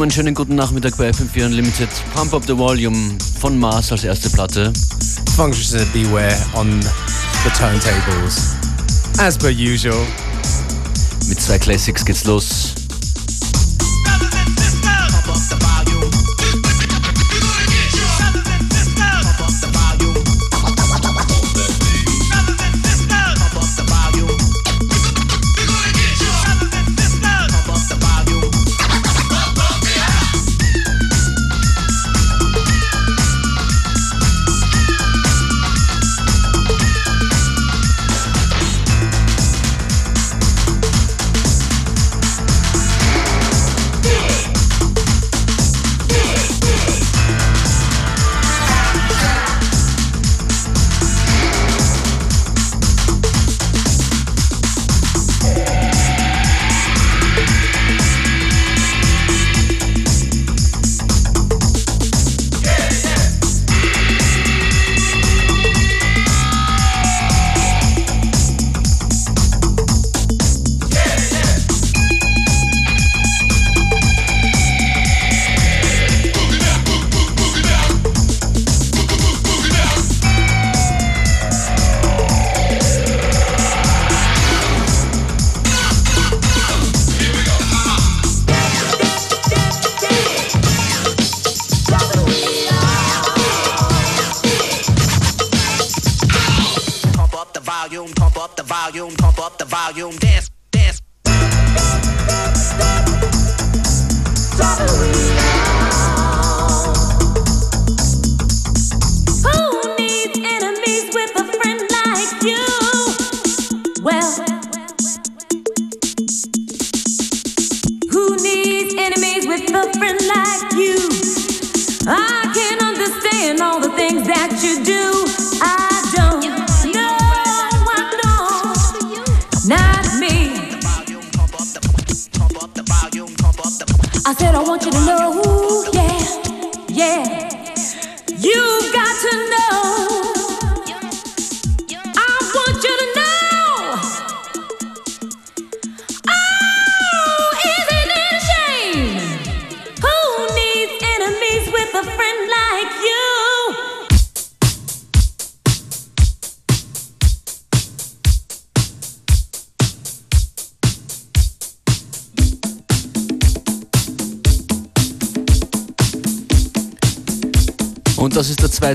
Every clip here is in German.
Willkommen, schönen guten Nachmittag bei FM4 Unlimited. Pump Up the Volume von Mars als erste Platte. Functions of Beware on the turntables. As per usual. Mit zwei Classics geht's los.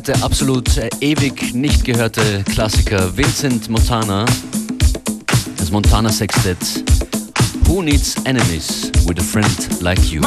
Der absolut äh, ewig nicht gehörte Klassiker, Vincent Montana, das Montana Sextet. Who needs enemies with a friend like you?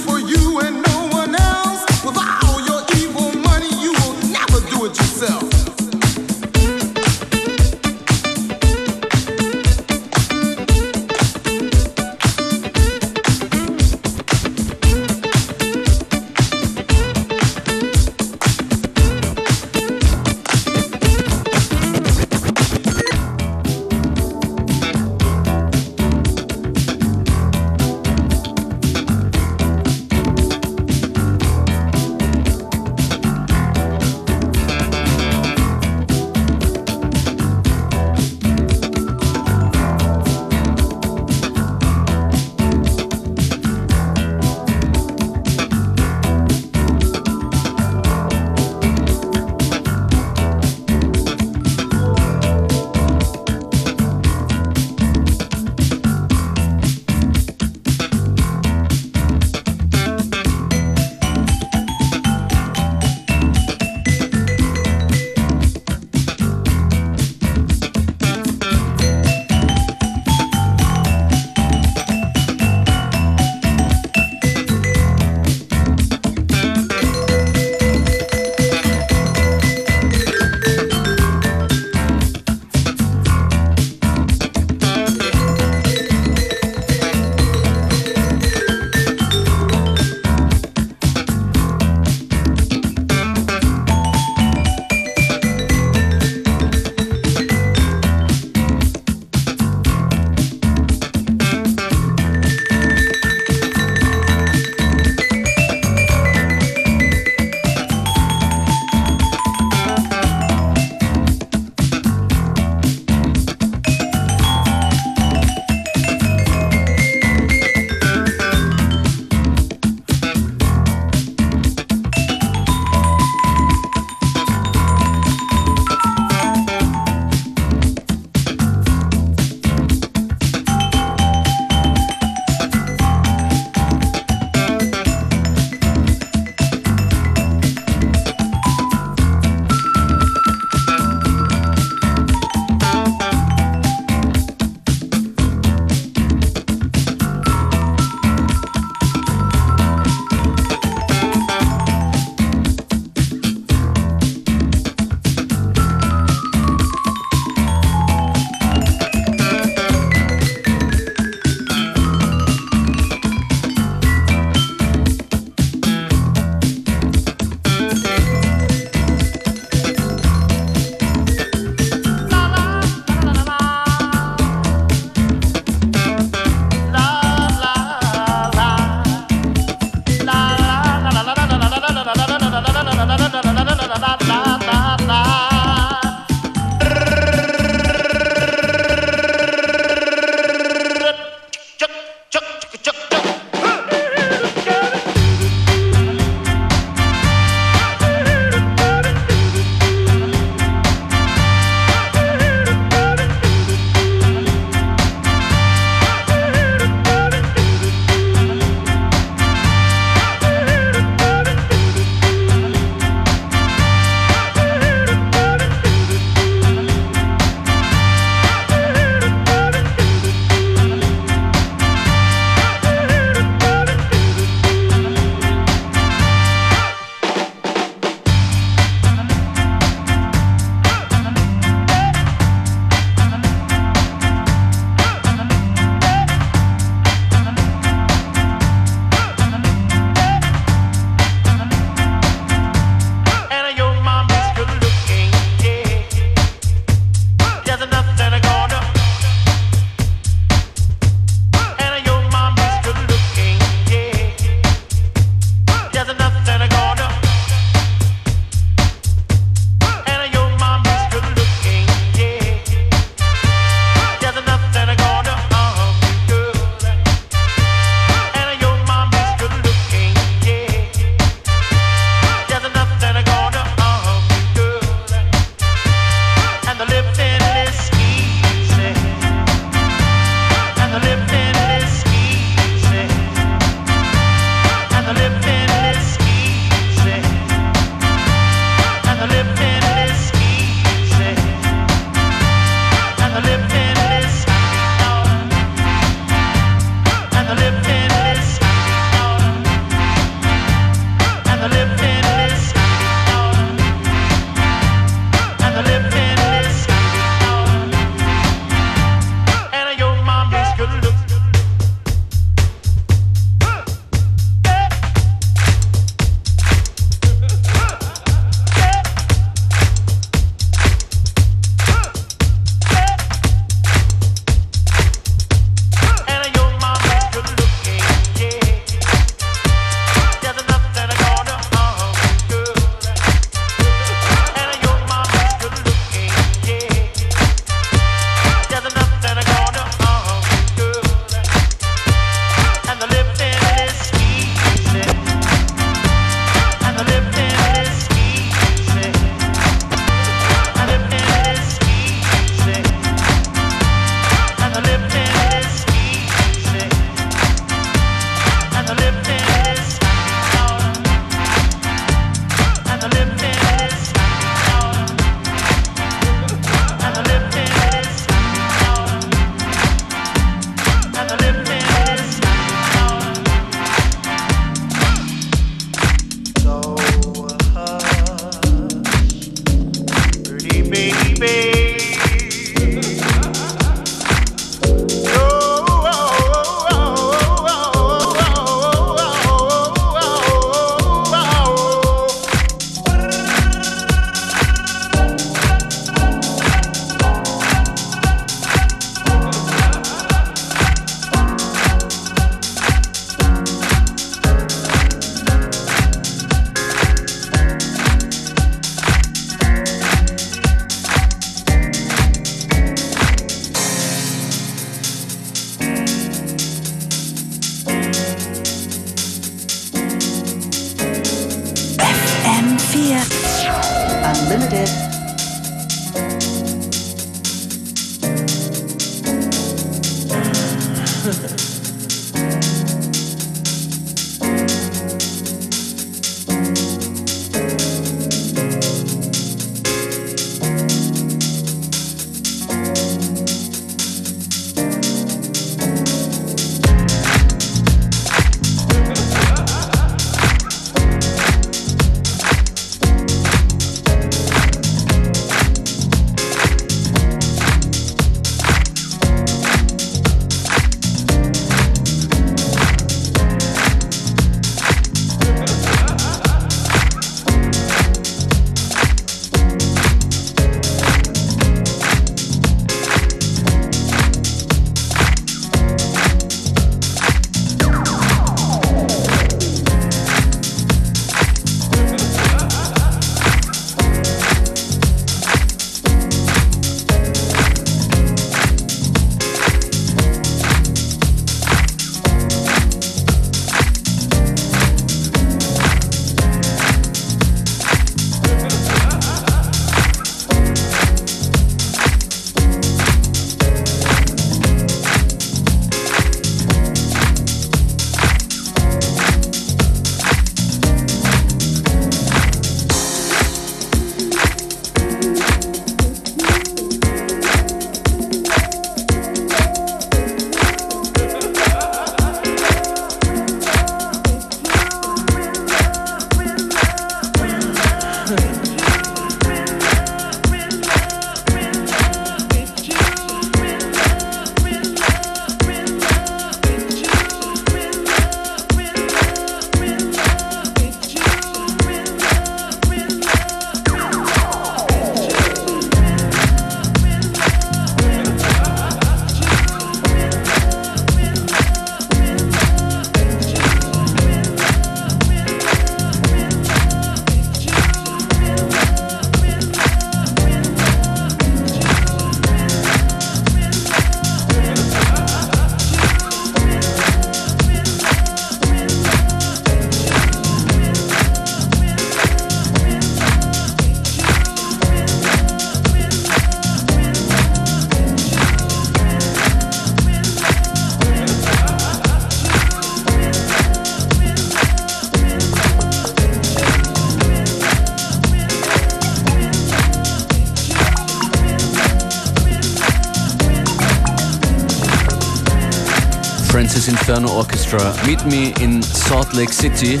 Orchestra. Meet Me in Salt Lake City.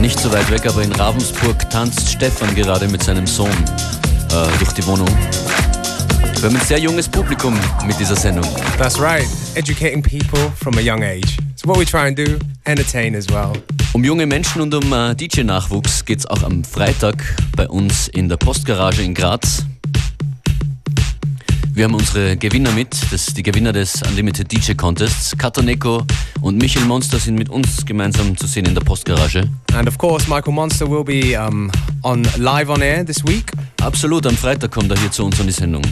Nicht so weit weg, aber in Ravensburg tanzt Stefan gerade mit seinem Sohn äh, durch die Wohnung. Wir haben ein sehr junges Publikum mit dieser Sendung. That's right. Educating people from a young age. So what we try and do, entertain as well. Um junge Menschen und um äh, DJ-Nachwuchs geht es auch am Freitag bei uns in der Postgarage in Graz. Wir haben unsere Gewinner mit, das die Gewinner des Unlimited DJ Contests. Kataneko und Michael Monster sind mit uns gemeinsam zu sehen in der Postgarage. And of course, Michael Monster will be um, on live on air this week. Absolut, am Freitag kommt er hier zu uns an die Sendung.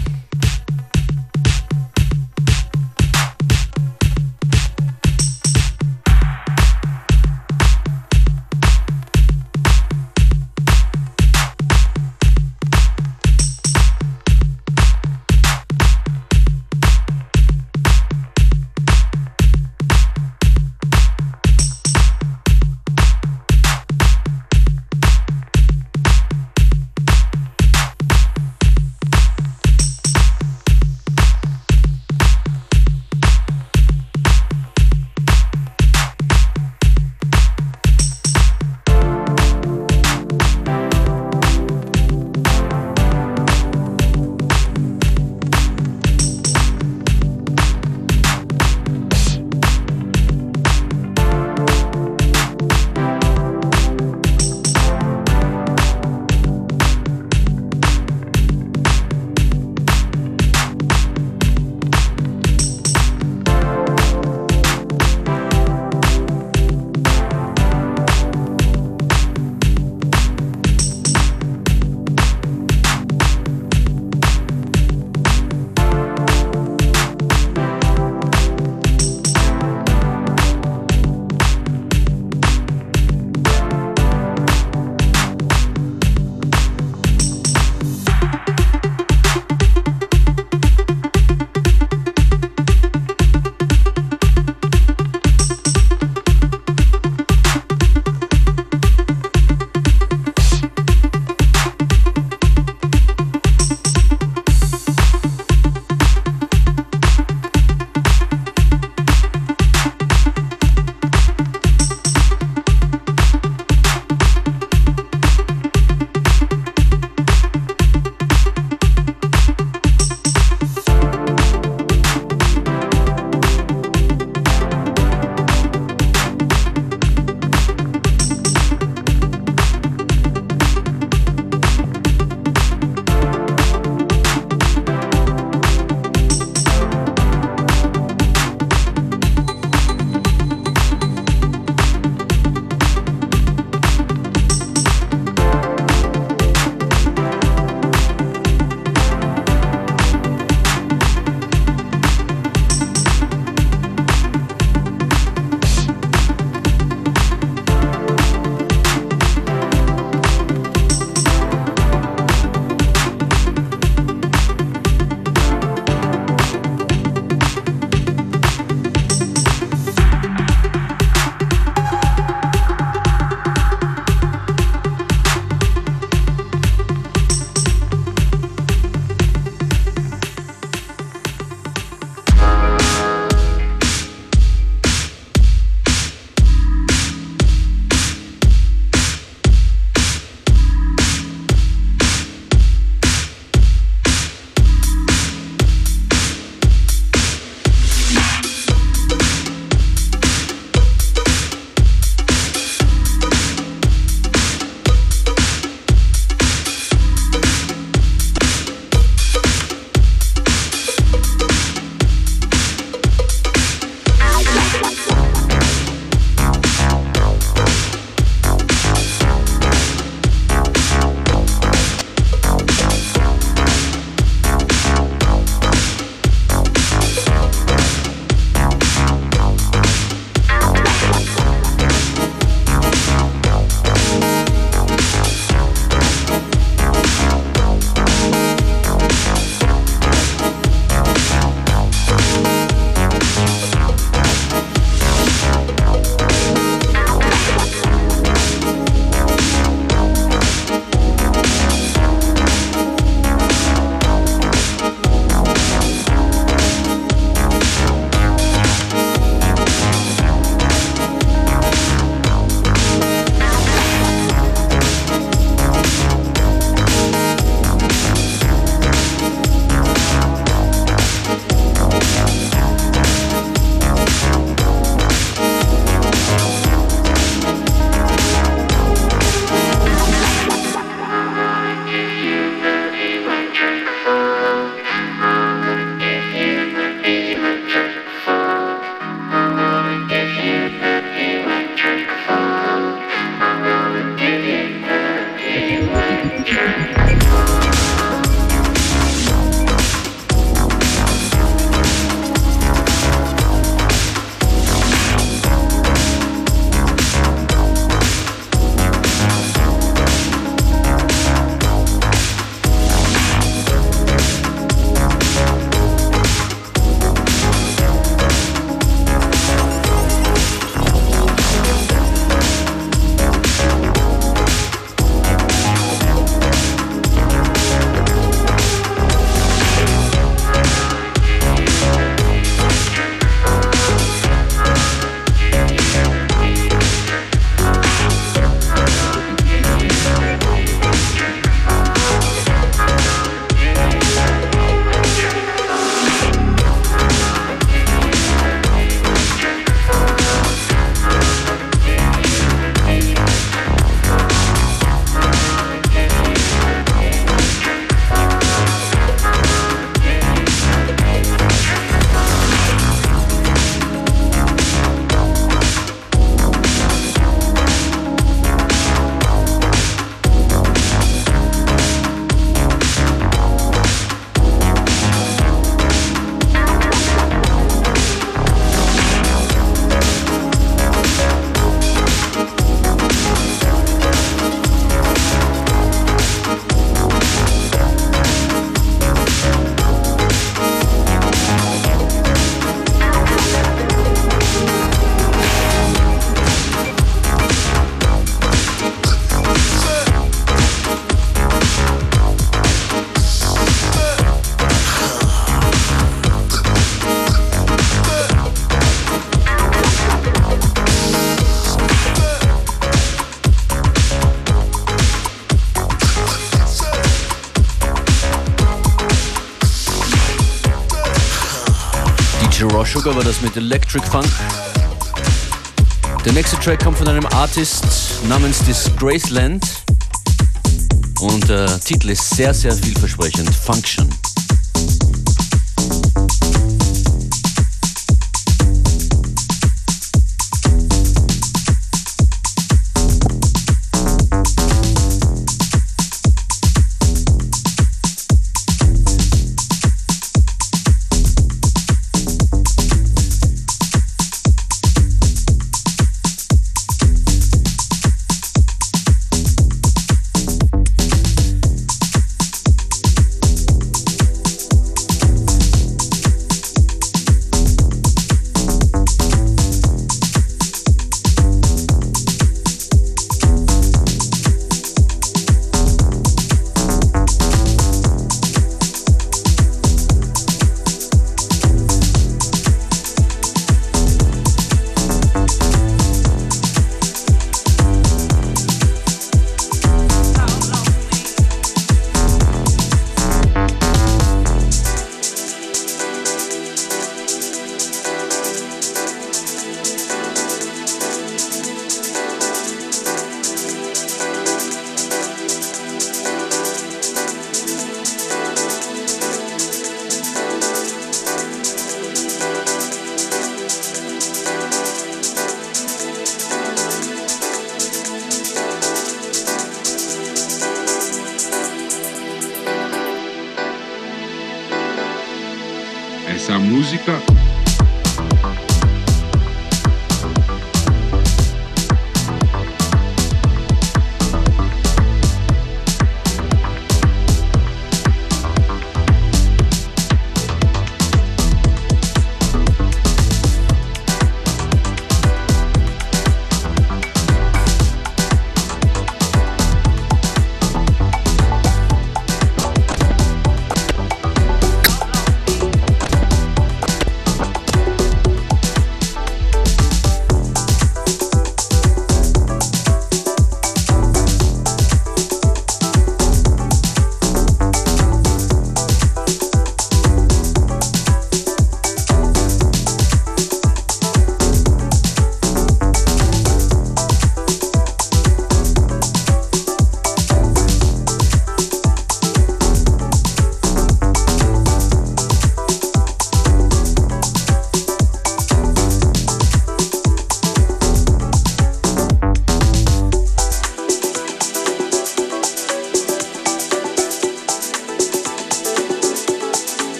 Sugar war das mit Electric Funk. Der nächste Track kommt von einem Artist namens Disgraceland und der Titel ist sehr, sehr vielversprechend. Function.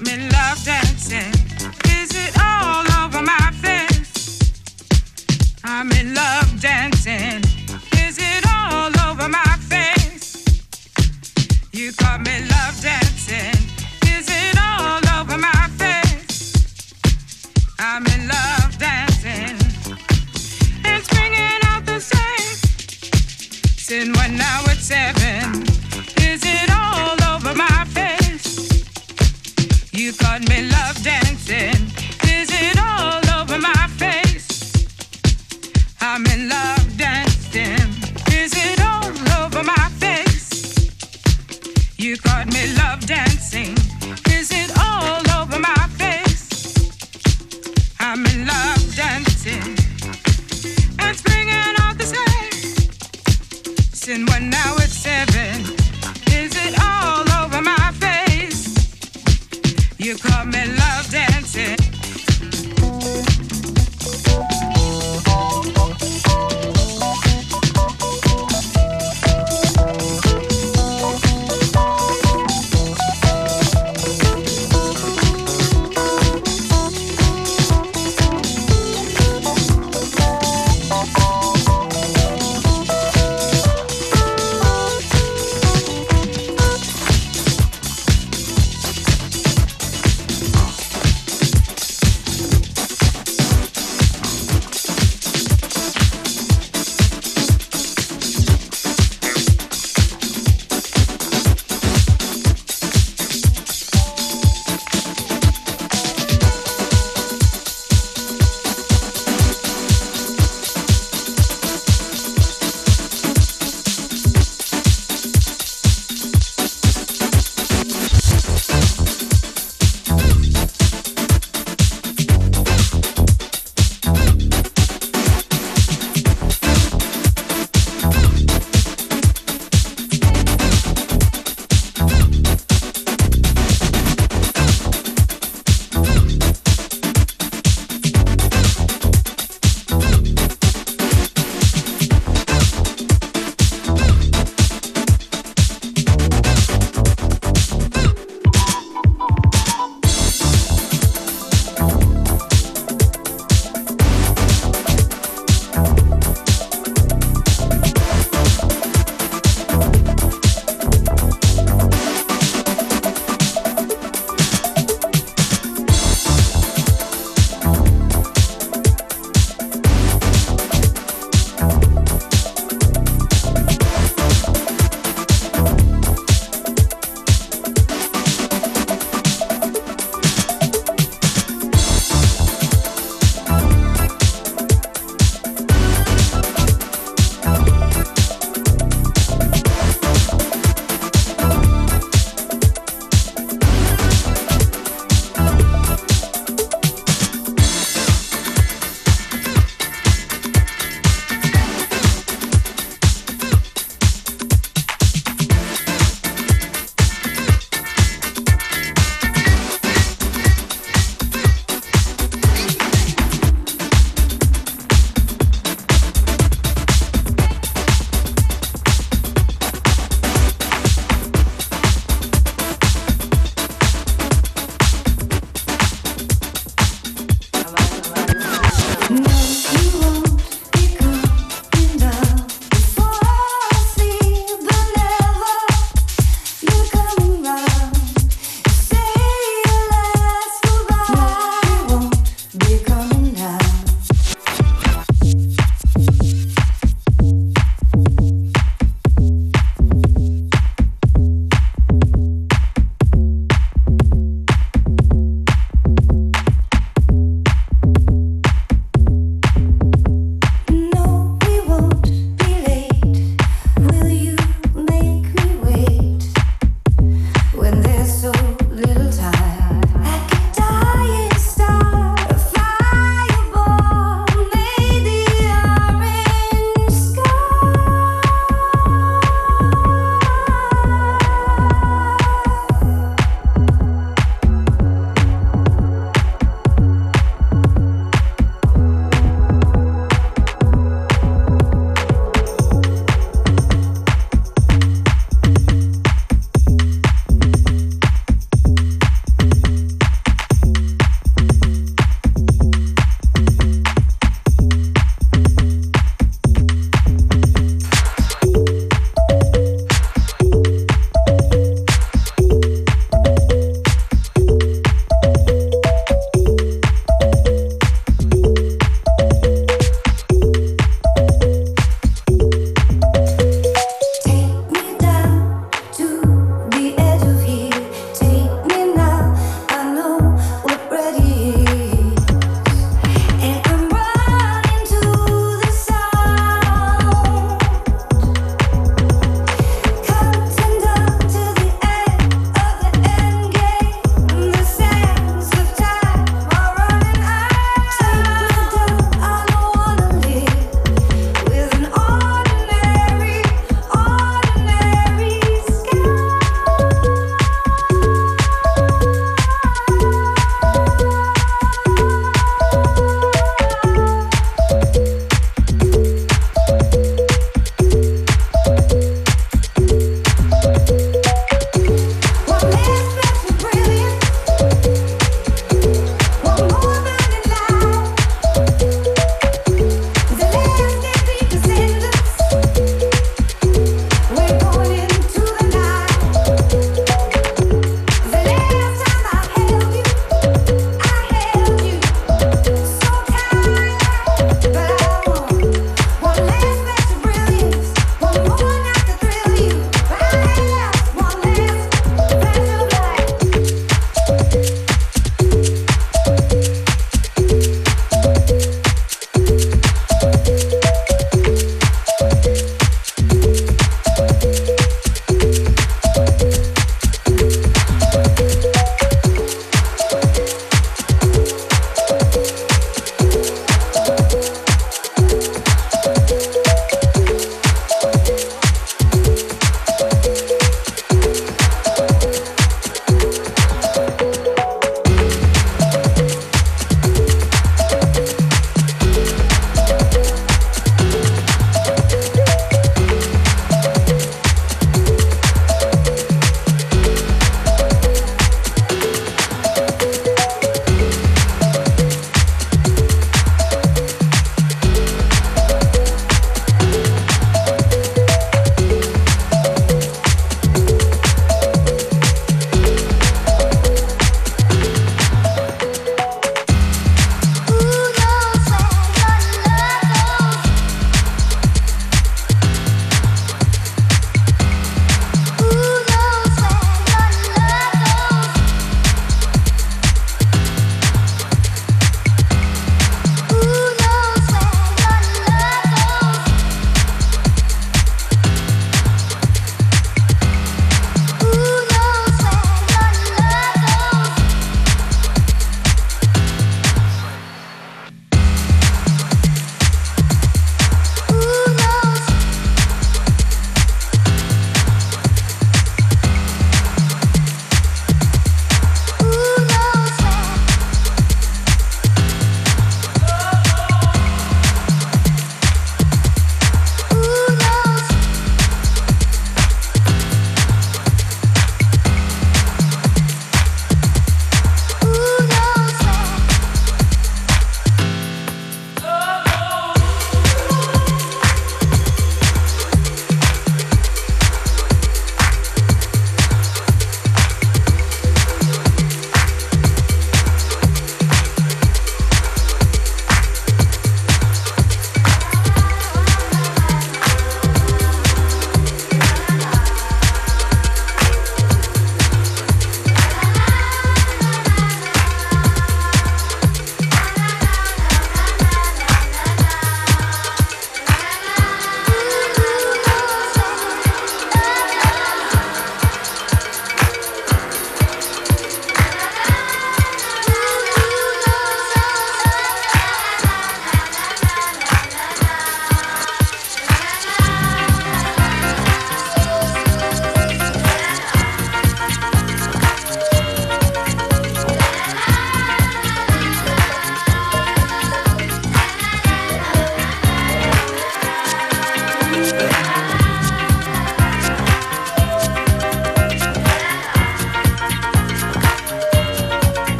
me locked that.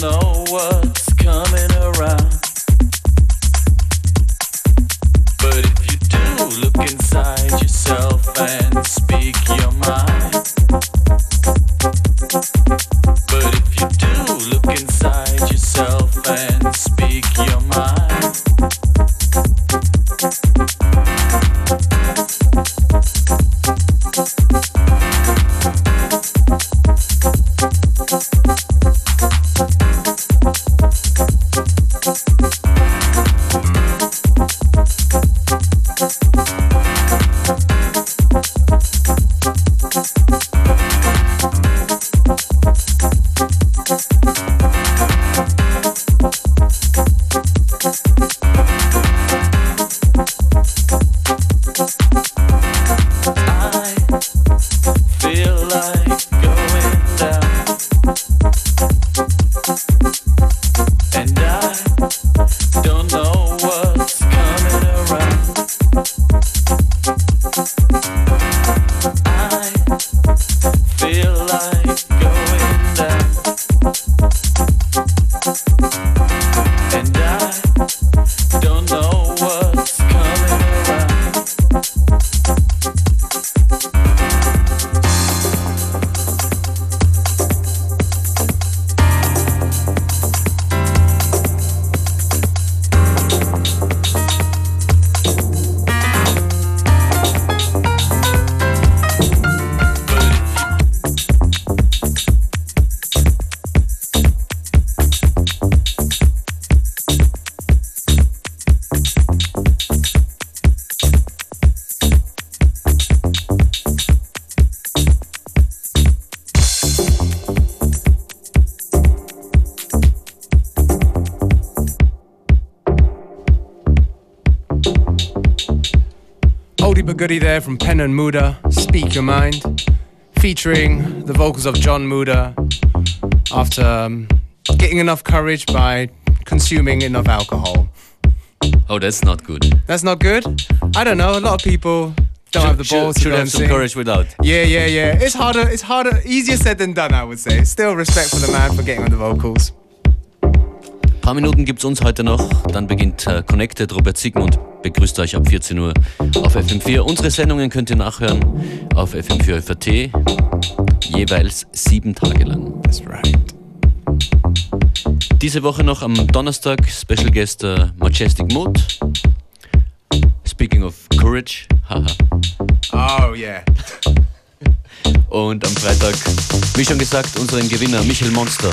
know. Goodie there from Pen and Muda, Speak Your Mind, featuring the vocals of John Muda after um, getting enough courage by consuming enough alcohol. Oh, that's not good. That's not good? I don't know, a lot of people don't should, have the balls should, to should go have some sing. courage without. Yeah, yeah, yeah. It's harder, it's harder, easier said than done, I would say. Still respect for the man for getting on the vocals. Ein paar Minuten gibt's uns heute noch. Dann beginnt äh, Connected. Robert Sigmund begrüßt euch ab 14 Uhr auf FM4. Unsere Sendungen könnt ihr nachhören auf FM4 FAT. Jeweils sieben Tage lang. That's right. Diese Woche noch am Donnerstag Special Guest äh, Majestic Mood. Speaking of Courage. Haha. Oh, yeah. Und am Freitag, wie schon gesagt, unseren Gewinner Michael Monster.